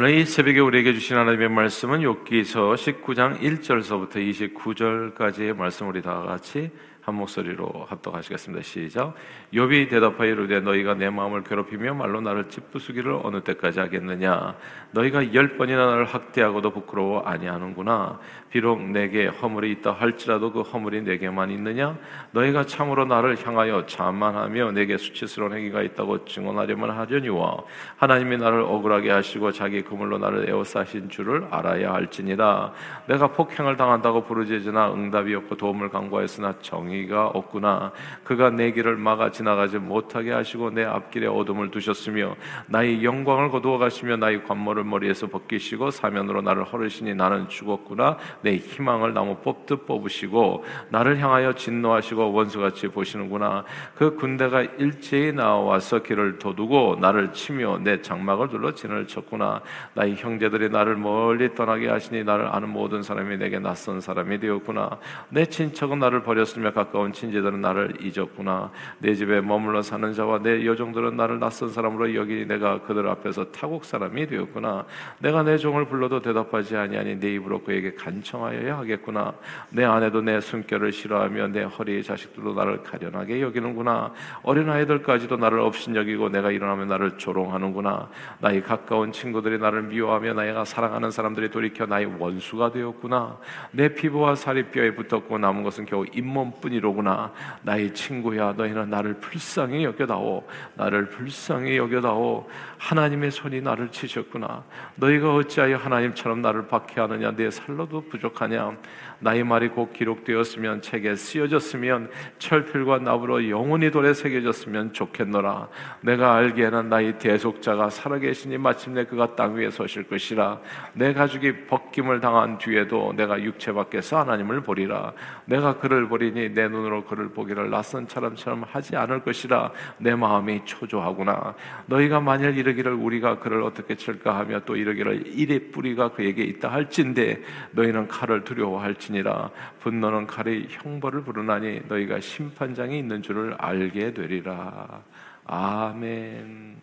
오늘 이 새벽에 우리에게 주신 하나님의 말씀은 욥기서 19장 1절서부터 29절까지의 말씀 우리 다 같이 한 목소리로 합독하시겠습니다. 시작. 욥이 대답하여 이르되 너희가 내 마음을 괴롭히며 말로 나를 찌푸수기를 어느 때까지 하겠느냐 너희가 열 번이나 나를 학대하고도 부끄러워 아니하는구나 비록 내게 허물이 있다 할지라도 그 허물이 내게만 있느냐? 너희가 참으로 나를 향하여 자만하며 내게 수치스러운 행위가 있다고 증언하려면 하려니와 하나님이 나를 억울하게 하시고 자기 그물로 나를 에워싸신 줄을 알아야 할지니라. 내가 폭행을 당한다고 부르짖으나 응답이 없고 도움을 간구하였으나 정의가 없구나. 그가 내 길을 막아 지나가지 못하게 하시고 내 앞길에 어둠을 두셨으며 나의 영광을 거두어 가시며 나의 관모를 머리에서 벗기시고 사면으로 나를 허르시니 나는 죽었구나 내 희망을 나무 뽑듯 뽑으시고 나를 향하여 진노하시고 원수같이 보시는구나. 그 군대가 일제히 나와서 길을 도두고 나를 치며 내 장막을 둘러 진을 쳤구나. 나의 형제들이 나를 멀리 떠나게 하시니 나를 아는 모든 사람이 내게 낯선 사람이 되었구나. 내 친척은 나를 버렸으며 가까운 친지들은 나를 잊었구나. 내 집에 머물러 사는 자와 내 여종들은 나를 낯선 사람으로 여기니 내가 그들 앞에서 타국 사람이 되었구나. 내가 내 종을 불러도 대답하지 아니하니 내 입으로 그에게 간청 청하여야 하겠구나. 내 아내도 내 숨결을 싫어하며 내 허리의 자식들도 나를 가련하게 여기는구나. 어린 아이들까지도 나를 업신여기고 내가 일어나면 나를 조롱하는구나. 나의 가까운 친구들이 나를 미워하며 나가 사랑하는 사람들이 돌이켜 나의 원수가 되었구나. 내 피부와 살이 뼈에 붙었고 남은 것은 겨우 잇몸뿐이로구나. 나의 친구야, 너희는 나를 불쌍히 여겨다오. 나를 불쌍히 여겨다오. 하나님의 손이 나를 치셨구나. 너희가 어찌하여 하나님처럼 나를 박해하느냐? 내 살로도 부족 하냐? 나의 말이 곧 기록되었으면 책에 쓰여졌으면 철필과 나무로 영원히 돌에 새겨졌으면 좋겠노라. 내가 알기에는 나의 대속자가 살아계시니 마침내 그가 땅 위에 서실 것이라. 내 가족이 벗김을 당한 뒤에도 내가 육체 밖에서 하나님을 보리라. 내가 그를 보리니 내 눈으로 그를 보기를 낯선 사람처럼 하지 않을 것이라. 내 마음이 초조하구나. 너희가 만일 이르기를 우리가 그를 어떻게 칠까 하며 또 이르기를 이의 뿌리가 그에게 있다 할진대 너희는 칼을 두려워할지 것이니라 분노는 칼이 형벌을 부르나니 너희가 심판장이 있는 줄을 알게 되리라 아멘.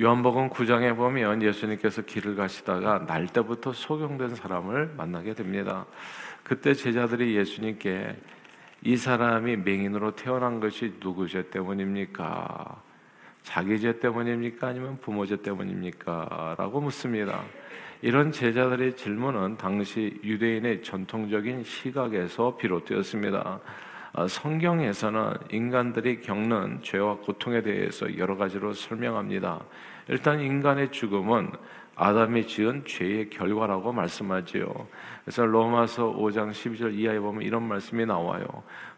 요한복음 9장에 보면 예수님께서 길을 가시다가 날 때부터 소경된 사람을 만나게 됩니다. 그때 제자들이 예수님께 이 사람이 맹인으로 태어난 것이 누구 죄 때문입니까? 자기 죄 때문입니까? 아니면 부모 죄 때문입니까? 라고 묻습니다. 이런 제자들의 질문은 당시 유대인의 전통적인 시각에서 비롯되었습니다. 아, 성경에서는 인간들이 겪는 죄와 고통에 대해서 여러 가지로 설명합니다. 일단 인간의 죽음은 아담이 지은 죄의 결과라고 말씀하지요. 그래서 로마서 5장 12절 이하에 보면 이런 말씀이 나와요.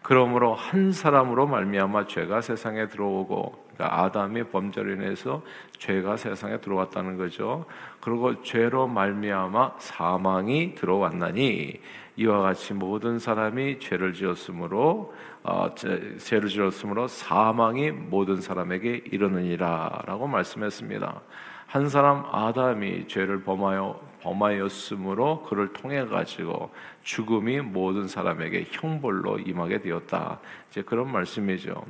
그러므로 한 사람으로 말미암아 죄가 세상에 들어오고 그러니까 아담의 범죄로 인해서 죄가 세상에 들어왔다는 거죠. 그리고 죄로 말미암아 사망이 들어왔나니 이와 같이 모든 사람이 죄를 지었으므로 어, 죄를 지었으므로 사망이 모든 사람에게 이르느니라라고 말씀했습니다. 한 사람 아담이 죄를 범하여 범하였으므로 그를 통해 가지고 죽음이 모든 사람에게 형벌로 임하게 되었다. 이제 그런 말씀이죠.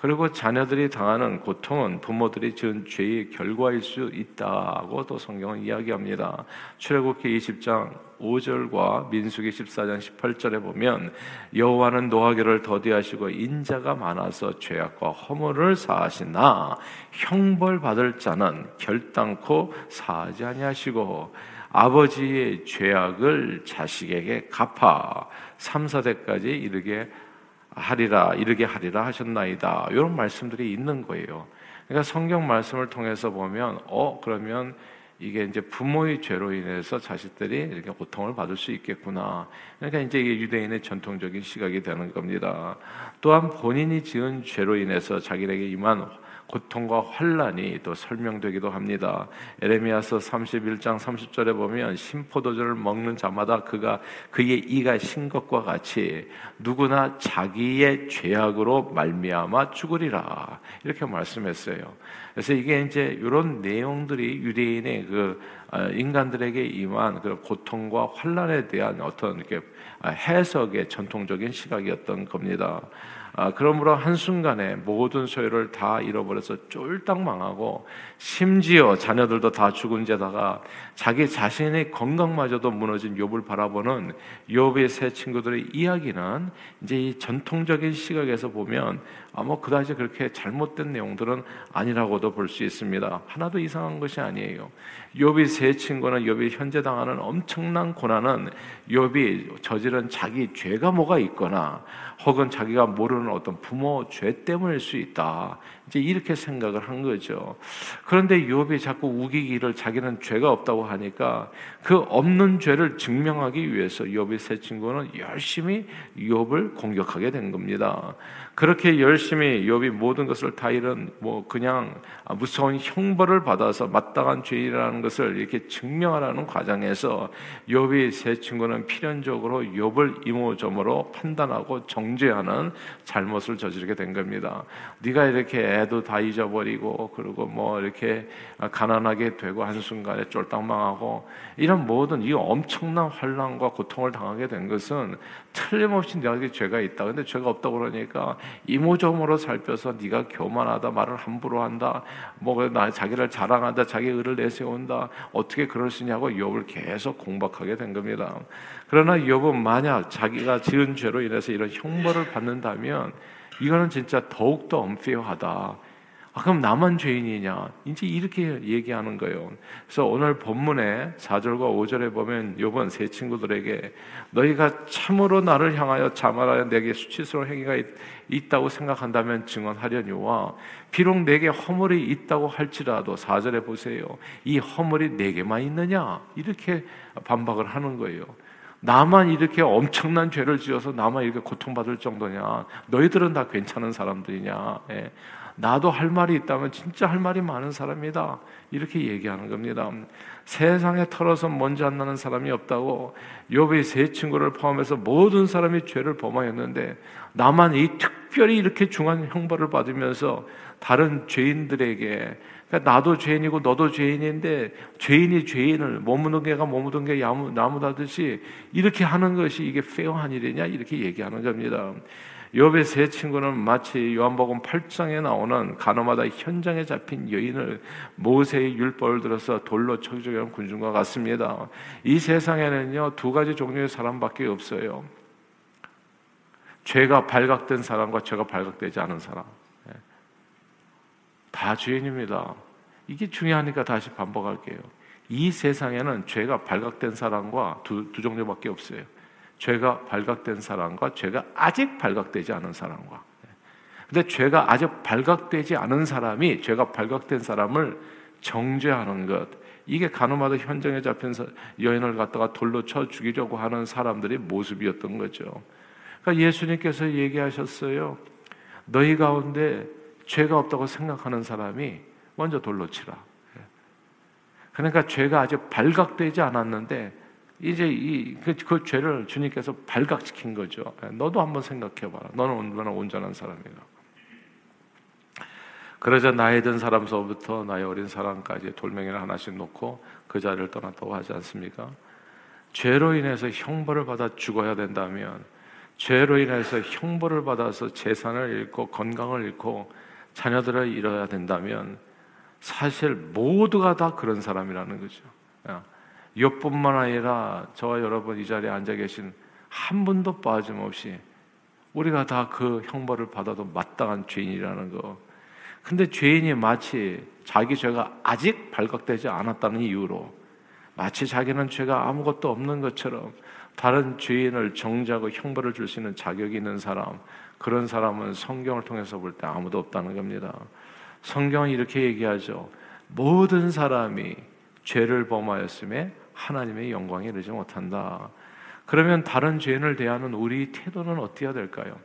그리고 자녀들이 당하는 고통은 부모들이 지은 죄의 결과일 수 있다고 또 성경은 이야기합니다. 출애굽기 20장 5절과 민수기 14장 18절에 보면 여호와는 노하기를 더디하시고 인자가 많아서 죄악과 허물을 사하시나 형벌 받을 자는 결단코 사하지 아니하시고 아버지의 죄악을 자식에게 갚아 3, 4대까지 이르게 하리라 이르게 하리라 하셨나이다. 이런 말씀들이 있는 거예요. 그러니까 성경 말씀을 통해서 보면 어 그러면 이게 이제 부모의 죄로 인해서 자식들이 이렇게 고통을 받을 수 있겠구나. 그러니까 이제 이게 유대인의 전통적인 시각이 되는 겁니다. 또한 본인이 지은 죄로 인해서 자기에게 임한 고통과 환란이 또 설명되기도 합니다. 에레미야서 31장 30절에 보면 신포도주를 먹는 자마다 그가 그의 이가 신 것과 같이 누구나 자기의 죄악으로 말미암아 죽으리라 이렇게 말씀했어요. 그래서 이게 이제 이런 내용들이 유대인의 그 어, 인간들에게 임한 그 고통과 환란에 대한 어떤 이렇게 해석의 전통적인 시각이었던 겁니다. 아, 그러므로 한순간에 모든 소유를 다 잃어버려서 쫄딱 망하고 심지어 자녀들도 다 죽은 데다가 자기 자신의 건강마저도 무너진 욥을 바라보는 욥의 세 친구들의 이야기는 이제 이 전통적인 시각에서 보면 아뭐 그다지 그렇게 잘못된 내용들은 아니라고도 볼 수 있습니다. 하나도 이상한 것이 아니에요. 욥이 세 친구는 욥이 현재 당하는 엄청난 고난은 욥이 저지른 자기 죄가 뭐가 있거나 혹은 자기가 모르는 어떤 부모 죄 때문일 수 있다. 이제 이렇게 생각을 한 거죠. 그런데 욥이 자꾸 우기기를 자기는 죄가 없다고 하니까 그 없는 죄를 증명하기 위해서 욥의 세 친구는 열심히 욥을 공격하게 된 겁니다. 그렇게 열심히 욥이 모든 것을 다 잃은 뭐 그냥 무서운 형벌을 받아서 마땅한 죄이라는 것을 이렇게 증명하라는 과정에서 욥이 세 친구는 필연적으로 욥을 이모저모로 판단하고 정죄하는 잘못을 저지르게 된 겁니다. 네가 이렇게 애도 다 잊어버리고 그리고 뭐 이렇게 가난하게 되고 한 순간에 쫄딱 망하고 이런 모든 이 엄청난 환란과 고통을 당하게 된 것은 틀림없이 네가 죄가 있다. 근데 죄가 없다고 그러니까 이모저모로 살펴서 네가 교만하다 말을 함부로 한다. 뭐나 자기를 자랑한다. 자기 의를 내세운다. 어떻게 그럴 수 있냐고 욥을 계속 공박하게 된 겁니다. 그러나 욥은 만약 자기가 지은 죄로 인해서 이런 형벌을 받는다면 이거는 진짜 더욱더 엄폐하다. 아, 그럼 나만 죄인이냐? 이제 이렇게 얘기하는 거예요. 그래서 오늘 본문에 4절과 5절에 보면 요번 세 친구들에게 너희가 참으로 나를 향하여 자말하여 내게 수치스러운 행위가 있, 다고 생각한다면 증언하려니와 비록 내게 허물이 있다고 할지라도 4절에 보세요. 이 허물이 내게만 있느냐? 이렇게 반박을 하는 거예요. 나만 이렇게 엄청난 죄를 지어서 나만 이렇게 고통받을 정도냐? 너희들은 다 괜찮은 사람들이냐? 예. 나도 할 말이 있다면 진짜 할 말이 많은 사람이다. 이렇게 얘기하는 겁니다. 세상에 털어서 먼지 안 나는 사람이 없다고 욥의 세 친구를 포함해서 모든 사람이 죄를 범하였는데 나만 이 특별히 이렇게 중한 형벌을 받으면서 다른 죄인들에게 그러니까 나도 죄인이고 너도 죄인인데 죄인이 죄인을 머무는 개가 머무는 개 나무다듯이 이렇게 하는 것이 이게 페어한 일이냐 이렇게 얘기하는 겁니다. 욥의 세 친구는 마치 요한복음 8장에 나오는 가늠하다 현장에 잡힌 여인을 모세의 율법을 들어서 돌로 쳐죽이는 군중과 같습니다. 이 세상에는요 두 가지 종류의 사람밖에 없어요. 죄가 발각된 사람과 죄가 발각되지 않은 사람. 예. 다 죄인입니다. 이게 중요하니까 다시 반복할게요. 이 세상에는 죄가 발각된 사람과 두, 두 종류밖에 없어요. 죄가 발각된 사람과 죄가 아직 발각되지 않은 사람과. 근데 죄가 아직 발각되지 않은 사람이 죄가 발각된 사람을 정죄하는 것. 이게 가늠하다 현장에 잡힌 여인을 갖다가 돌로 쳐 죽이려고 하는 사람들의 모습이었던 거죠. 그러니까 예수님께서 얘기하셨어요. 너희 가운데 죄가 없다고 생각하는 사람이 먼저 돌로 치라. 그러니까 죄가 아직 발각되지 않았는데 이제 이, 그, 그 죄를 주님께서 발각시킨 거죠. 예, 너도 한번 생각해 봐라. 너는 얼마나 온전한 사람인가. 그러자 나이 든 사람서부터 나이 어린 사람까지 돌멩이를 하나씩 놓고 그 자리를 떠났다고 하지 않습니까? 죄로 인해서 형벌을 받아 죽어야 된다면 죄로 인해서 형벌을 받아서 재산을 잃고 건강을 잃고 자녀들을 잃어야 된다면 사실 모두가 다 그런 사람이라는 거죠. 욥뿐만 아니라 저와 여러분 이 자리에 앉아 계신 한 분도 빠짐없이 우리가 다 그 형벌을 받아도 마땅한 죄인이라는 거. 근데 죄인이 마치 자기 죄가 아직 발각되지 않았다는 이유로 마치 자기는 죄가 아무것도 없는 것처럼 다른 죄인을 정죄하고 형벌을 줄 수 있는 자격이 있는 사람, 그런 사람은 성경을 통해서 볼 때 아무도 없다는 겁니다. 성경은 이렇게 얘기하죠. 모든 사람이 죄를 범하였음에 하나님의 영광에 이르지 못한다. 그러면 다른 죄인을 대하는 우리 태도는 어떻게 될까요?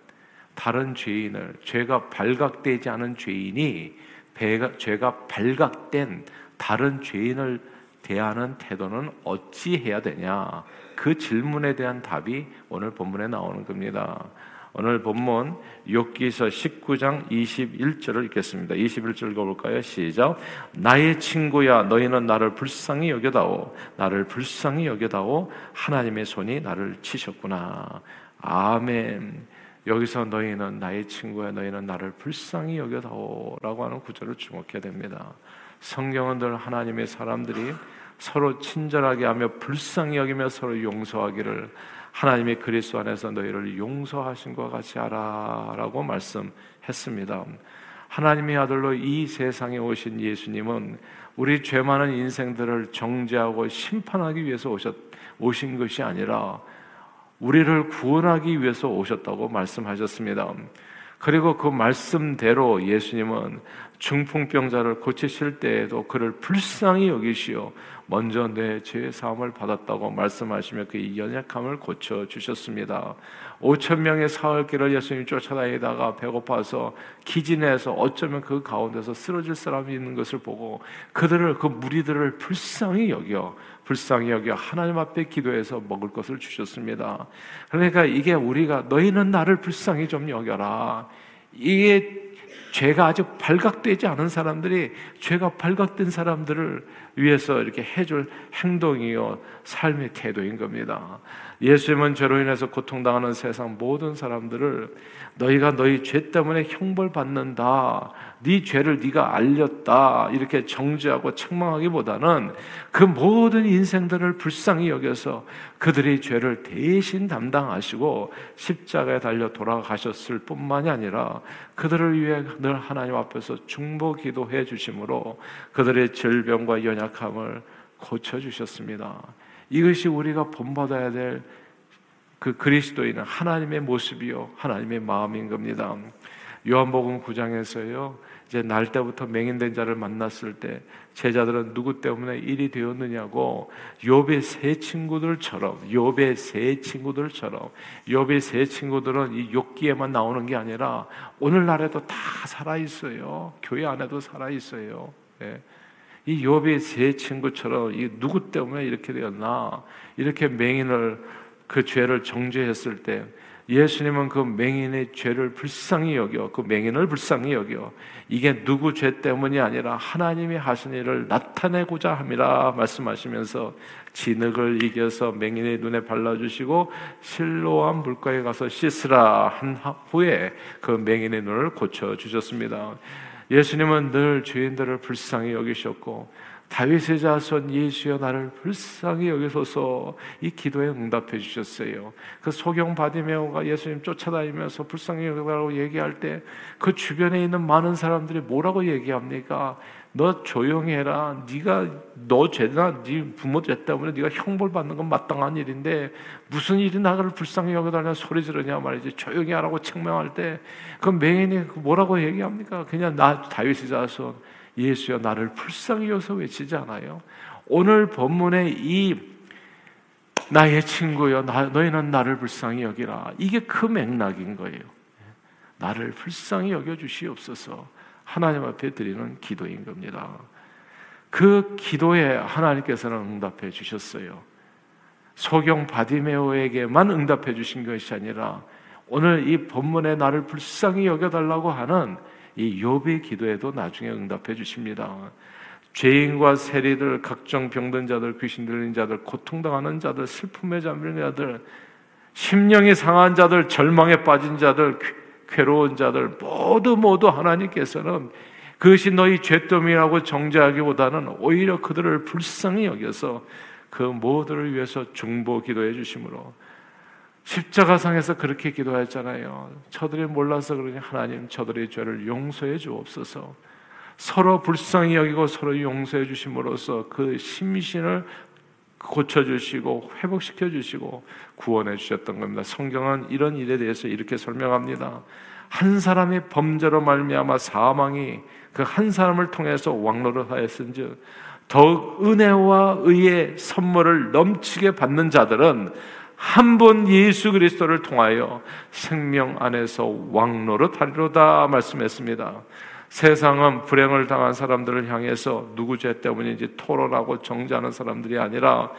다른 죄인을 죄가 발각되지 않은 죄인이 배가, 죄가 발각된 다른 죄인을 대하는 태도는 어찌 해야 되냐? 그 질문에 대한 답이 오늘 본문에 나오는 겁니다. 오늘 본문 욥기서 19장 21절을 읽겠습니다. 21절 읽어볼까요? 시작. 나의 친구야 너희는 나를 불쌍히 여겨다오 나를 불쌍히 여겨다오 하나님의 손이 나를 치셨구나. 아멘. 여기서 너희는 나의 친구야 너희는 나를 불쌍히 여겨다오 라고 하는 구절을 주목해야 됩니다. 성경은 늘 하나님의 사람들이 서로 친절하게 하며 불쌍히 여기며 서로 용서하기를 하나님의 그리스도 안에서 너희를 용서하신 것 같이 하라라고 말씀했습니다. 하나님의 아들로 이 세상에 오신 예수님은 우리 죄 많은 인생들을 정죄하고 심판하기 위해서 오셨, 오신 것이 아니라 우리를 구원하기 위해서 오셨다고 말씀하셨습니다. 그리고 그 말씀대로 예수님은 중풍병자를 고치실 때에도 그를 불쌍히 여기시어 먼저 내 죄의 사함을 받았다고 말씀하시며 그의 연약함을 고쳐 주셨습니다. 5천 명의 사흘길을 예수님 쫓아다니다가 배고파서 기진해서 어쩌면 그 가운데서 쓰러질 사람이 있는 것을 보고 그들을 그 무리들을 불쌍히 여겨 불쌍히 여겨 하나님 앞에 기도해서 먹을 것을 주셨습니다. 그러니까 이게 우리가 너희는 나를 불쌍히 좀 여겨라. 이게 죄가 아직 발각되지 않은 사람들이 죄가 발각된 사람들을 위해서 이렇게 해줄 행동이요 삶의 태도인 겁니다. 예수님은 죄로 인해서 고통당하는 세상 모든 사람들을 너희가 너희 죄 때문에 형벌 받는다. 네 죄를 네가 알렸다. 이렇게 정죄하고 책망하기보다는 그 모든 인생들을 불쌍히 여겨서 그들의 죄를 대신 담당하시고 십자가에 달려 돌아가셨을 뿐만이 아니라 그들을 위해 늘 하나님 앞에서 중보 기도해 주심으로 그들의 질병과 연약함을 고쳐 주셨습니다. 이것이 우리가 본받아야 될 그 그리스도인은 하나님의 모습이요 하나님의 마음인 겁니다. 요한복음 9장에서요. 이제 날 때부터 맹인된 자를 만났을 때 제자들은 누구 때문에 일이 되었느냐고 욥의 세 친구들처럼 욥의 세 친구들처럼 욥의 세 친구들은 이 욕기에만 나오는 게 아니라 오늘날에도 다 살아 있어요. 교회 안에도 살아 있어요. 예. 이 욥의 세 친구처럼 이 누구 때문에 이렇게 되었나 이렇게 맹인을 그 죄를 정죄했을 때 예수님은 그 맹인의 죄를 불쌍히 여겨 그 맹인을 불쌍히 여겨 이게 누구 죄 때문이 아니라 하나님이 하신 일을 나타내고자 함이라 말씀하시면서 진흙을 이겨서 맹인의 눈에 발라주시고 실로암 물가에 가서 씻으라 한 후에 그 맹인의 눈을 고쳐 주셨습니다. 예수님은 늘 죄인들을 불쌍히 여기셨고 다윗의 자손 예수여 나를 불쌍히 여기소서 이 기도에 응답해 주셨어요. 그 소경 바디메오가 예수님 쫓아다니면서 불쌍히 여기라고 얘기할 때 그 주변에 있는 많은 사람들이 뭐라고 얘기합니까? 너 조용히 해라. 네가 너 죄나 네 부모 죄 때문에 네가 형벌 받는 건 마땅한 일인데 무슨 일이 나를 불쌍히 여겨달라 소리 지르냐 말이지. 조용히 하라고 책망할 때 그 맹인이 뭐라고 얘기합니까? 그냥 나 다윗의 자손 예수여 나를 불쌍히 여서 외치지 않아요. 오늘 본문의 이 나의 친구여 나, 너희는 나를 불쌍히 여기라. 이게 그 맥락인 거예요. 나를 불쌍히 여겨 주시옵소서. 하나님 앞에 드리는 기도인 겁니다. 그 기도에 하나님께서는 응답해 주셨어요. 소경 바디메오에게만 응답해 주신 것이 아니라 오늘 이 본문에 나를 불쌍히 여겨달라고 하는 이 욥의 기도에도 나중에 응답해 주십니다. 죄인과 세리들, 각종 병든 자들, 귀신 들린 자들, 고통당하는 자들, 슬픔에 잠든 자들, 심령이 상한 자들, 절망에 빠진 자들, 괴로운 자들 모두 모두 하나님께서는 그것이 너희 죄됨이라고 정죄하기보다는 오히려 그들을 불쌍히 여겨서 그 모두를 위해서 중보 기도해 주심으로 십자가상에서 그렇게 기도했잖아요. 저들이 몰라서 그러니 하나님 저들의 죄를 용서해 주옵소서. 서로 불쌍히 여기고 서로 용서해 주심으로써 그 심신을 고쳐 주시고 회복시켜 주시고 구원해 주셨던 겁니다. 성경은 이런 일에 대해서 이렇게 설명합니다. 한 사람의 범죄로 말미암아 사망이 그 한 사람을 통해서 왕노를 하였은즉 더욱 은혜와 의의 선물을 넘치게 받는 자들은 한 번 예수 그리스도를 통하여 생명 안에서 왕노릇하리로다 말씀했습니다. 세상은 불행을 당한 사람들을 향해서 누구 죄 때문인지 토론하고 정죄하는 사람들이 아니라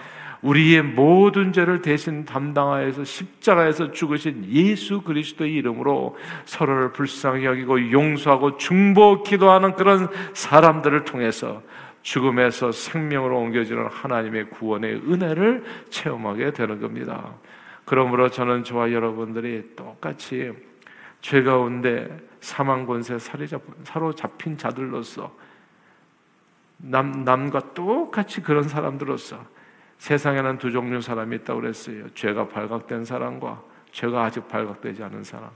우리의 모든 죄를 대신 담당하여서 십자가에서 죽으신 예수 그리스도의 이름으로 서로를 불쌍히 여기고 용서하고 중보 기도하는 그런 사람들을 통해서 죽음에서 생명으로 옮겨지는 하나님의 구원의 은혜를 체험하게 되는 겁니다. 그러므로 저는 저와 여러분들이 똑같이 죄 가운데 사망 권세 사로잡힌 자들로서 남, 남과 똑같이 그런 사람들로서 세상에는 두 종류 사람이 있다고 그랬어요. 죄가 발각된 사람과 죄가 아직 발각되지 않은 사람.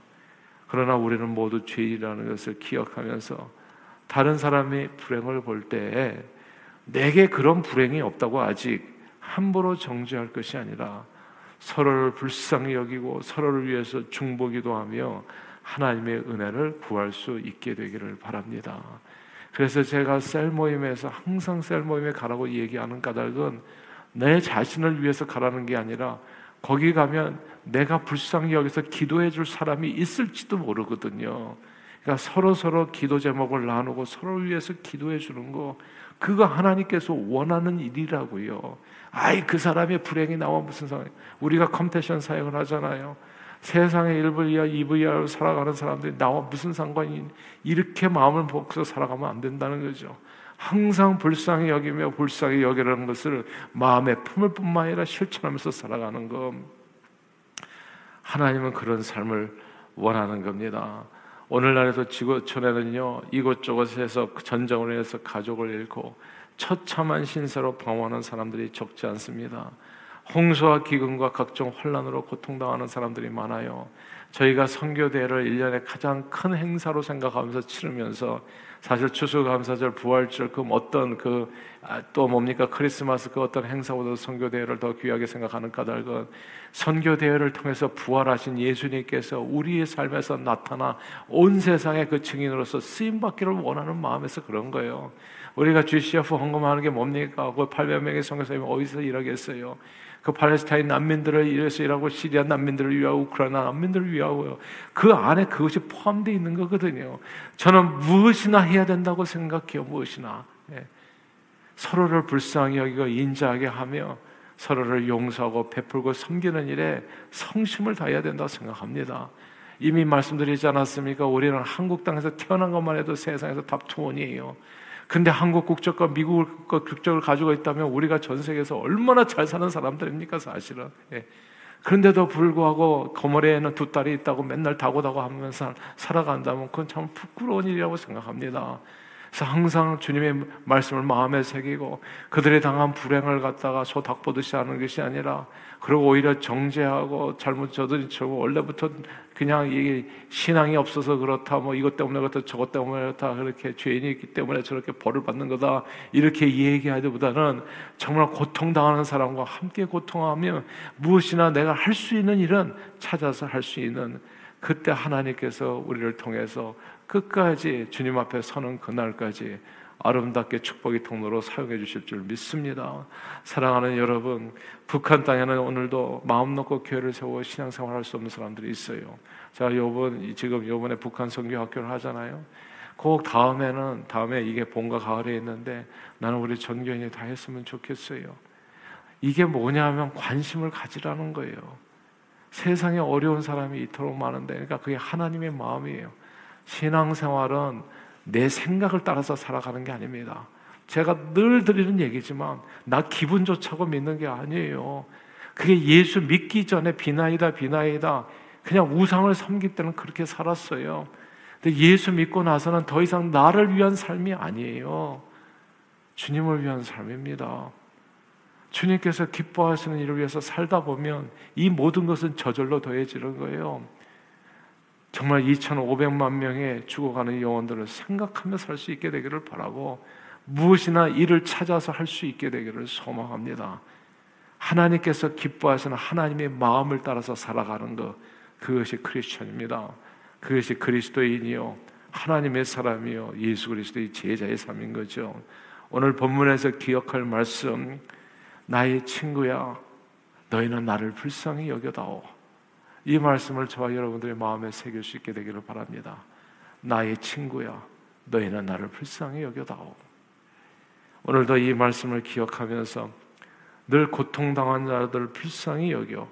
그러나 우리는 모두 죄인이라는 것을 기억하면서 다른 사람의 불행을 볼때 내게 그런 불행이 없다고 아직 함부로 정죄할 것이 아니라 서로를 불쌍히 여기고 서로를 위해서 중보기도 하며 하나님의 은혜를 구할 수 있게 되기를 바랍니다. 그래서 제가 셀 모임에서 항상 셀 모임에 가라고 얘기하는 까닭은 내 자신을 위해서 가라는 게 아니라 거기 가면 내가 불쌍히 여기서 기도해 줄 사람이 있을지도 모르거든요. 그러니까 서로 서로 기도 제목을 나누고 서로를 위해서 기도해 주는 거 그거 하나님께서 원하는 일이라고요. 아이 그 사람의 불행이 나와 무슨 상황? 우리가 컴패션 사역을 하잖아요. 세상의 일부 이하 이부 이하로 살아가는 사람들이 나와 무슨 상관이 이렇게 마음을 먹고 살아가면 안 된다는 거죠. 항상 불쌍히 여기며 불쌍히 여기라는 것을 마음에 품을 뿐만 아니라 실천하면서 살아가는 것. 하나님은 그런 삶을 원하는 겁니다. 오늘날에도 지구촌에는요 이곳저곳에서 전쟁으로 인해서 가족을 잃고 처참한 신세로 방황하는 사람들이 적지 않습니다. 홍수와 기근과 각종 환란으로 고통당하는 사람들이 많아요. 저희가 선교대회를 1년에 가장 큰 행사로 생각하면서 치르면서 사실 추수감사절, 부활절 그 어떤 그또 아, 뭡니까 크리스마스 그 어떤 행사보다 선교대회를 더 귀하게 생각하는 까닭은 선교대회를 통해서 부활하신 예수님께서 우리의 삶에서 나타나 온 세상의 그 증인으로서 쓰임 받기를 원하는 마음에서 그런 거예요. 우리가 GCF 헌금하는 게 뭡니까? 그 800명의 선교사님이 어디서 일하겠어요? 그 팔레스타인 난민들을 위해서 일하고 시리아 난민들을 위하고 우크라이나 난민들을 위하고요. 그 안에 그것이 포함되어 있는 거거든요. 저는 무엇이나 해야 된다고 생각해요. 무엇이나. 예. 서로를 불쌍히 여기고 인자하게 하며 서로를 용서하고 베풀고 섬기는 일에 성심을 다해야 된다고 생각합니다. 이미 말씀드리지 않았습니까? 우리는 한국 땅에서 태어난 것만 해도 세상에서 답투원이에요. 근데 한국 국적과 미국 국적을 가지고 있다면 우리가 전 세계에서 얼마나 잘 사는 사람들입니까, 사실은. 예. 그런데도 불구하고 거머리에는 두 딸이 있다고 맨날 다고다고 하면서 살아간다면 그건 참 부끄러운 일이라고 생각합니다. 그래서 항상 주님의 말씀을 마음에 새기고 그들이 당한 불행을 갖다가 소 닭 보듯이 하는 것이 아니라 그리고 오히려 정죄하고 잘못 저들이치고 원래부터 그냥 이 신앙이 없어서 그렇다 뭐 이것 때문에 그렇다 저것 때문에 그렇다 그렇게 죄인이 있기 때문에 저렇게 벌을 받는 거다 이렇게 얘기하기보다는 정말 고통당하는 사람과 함께 고통하며 무엇이나 내가 할 수 있는 일은 찾아서 할 수 있는 그때 하나님께서 우리를 통해서 끝까지 주님 앞에 서는 그날까지 아름답게 축복의 통로로 사용해 주실 줄 믿습니다. 사랑하는 여러분, 북한 땅에는 오늘도 마음 놓고 교회를 세워 신앙생활 할수 없는 사람들이 있어요. 자, 요번 지금 요번에 북한 선교 학교를 하잖아요. 꼭 다음에는 다음에 이게 봄과 가을에 있는데 나는 우리 전교인이 다 했으면 좋겠어요. 이게 뭐냐면 관심을 가지라는 거예요. 세상에 어려운 사람이 이토록 많은데, 그러니까 그게 하나님의 마음이에요. 신앙생활은 내 생각을 따라서 살아가는 게 아닙니다. 제가 늘 드리는 얘기지만 나 기분 좋자고 믿는 게 아니에요. 그게 예수 믿기 전에 비나이다 비나이다 그냥 우상을 섬길 때는 그렇게 살았어요. 근데 예수 믿고 나서는 더 이상 나를 위한 삶이 아니에요. 주님을 위한 삶입니다. 주님께서 기뻐하시는 일을 위해서 살다 보면 이 모든 것은 저절로 더해지는 거예요. 정말 2,500만 명의 죽어가는 영혼들을 생각하며 살 수 있게 되기를 바라고 무엇이나 일을 찾아서 할 수 있게 되기를 소망합니다. 하나님께서 기뻐하시는 하나님의 마음을 따라서 살아가는 것 그것이 크리스천입니다. 그것이 그리스도인이요 하나님의 사람이요 예수 그리스도의 제자의 삶인 거죠. 오늘 본문에서 기억할 말씀 나의 친구야 너희는 나를 불쌍히 여겨다오. 이 말씀을 저와 여러분들의 마음에 새길 수 있게 되기를 바랍니다. 나의 친구야, 너희는 나를 불쌍히 여겨다오. 오늘도 이 말씀을 기억하면서 늘 고통당한 자들 불쌍히 여겨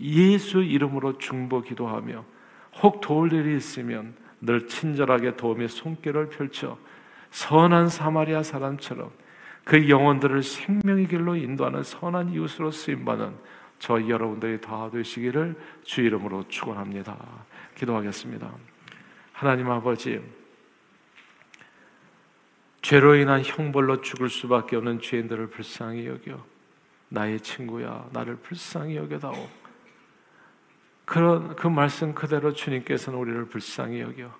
예수 이름으로 중보 기도하며 혹 도울 일이 있으면 늘 친절하게 도움의 손길을 펼쳐 선한 사마리아 사람처럼 그 영혼들을 생명의 길로 인도하는 선한 이웃으로 쓰임받는 저 여러분들이 다 되시기를 주 이름으로 축원합니다. 기도하겠습니다. 하나님 아버지, 죄로 인한 형벌로 죽을 수밖에 없는 죄인들을 불쌍히 여겨 나의 친구야 나를 불쌍히 여겨다오 그런 그 말씀 그대로 주님께서는 우리를 불쌍히 여겨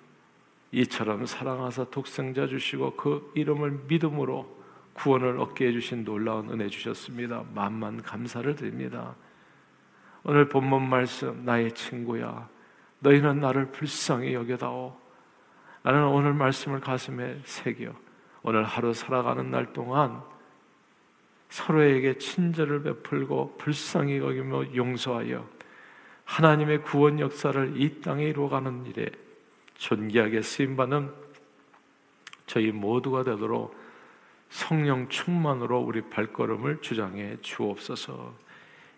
이처럼 사랑하사 독생자 주시고 그 이름을 믿음으로 구원을 얻게 해주신 놀라운 은혜 주셨습니다. 만만 감사를 드립니다. 오늘 본문 말씀 나의 친구야. 너희는 나를 불쌍히 여겨다오. 나는 오늘 말씀을 가슴에 새겨 오늘 하루 살아가는 날 동안 서로에게 친절을 베풀고 불쌍히 여기며 용서하여 하나님의 구원 역사를 이 땅에 이루어가는 일에 존귀하게 쓰임받는 저희 모두가 되도록 성령 충만으로 우리 발걸음을 주장해 주옵소서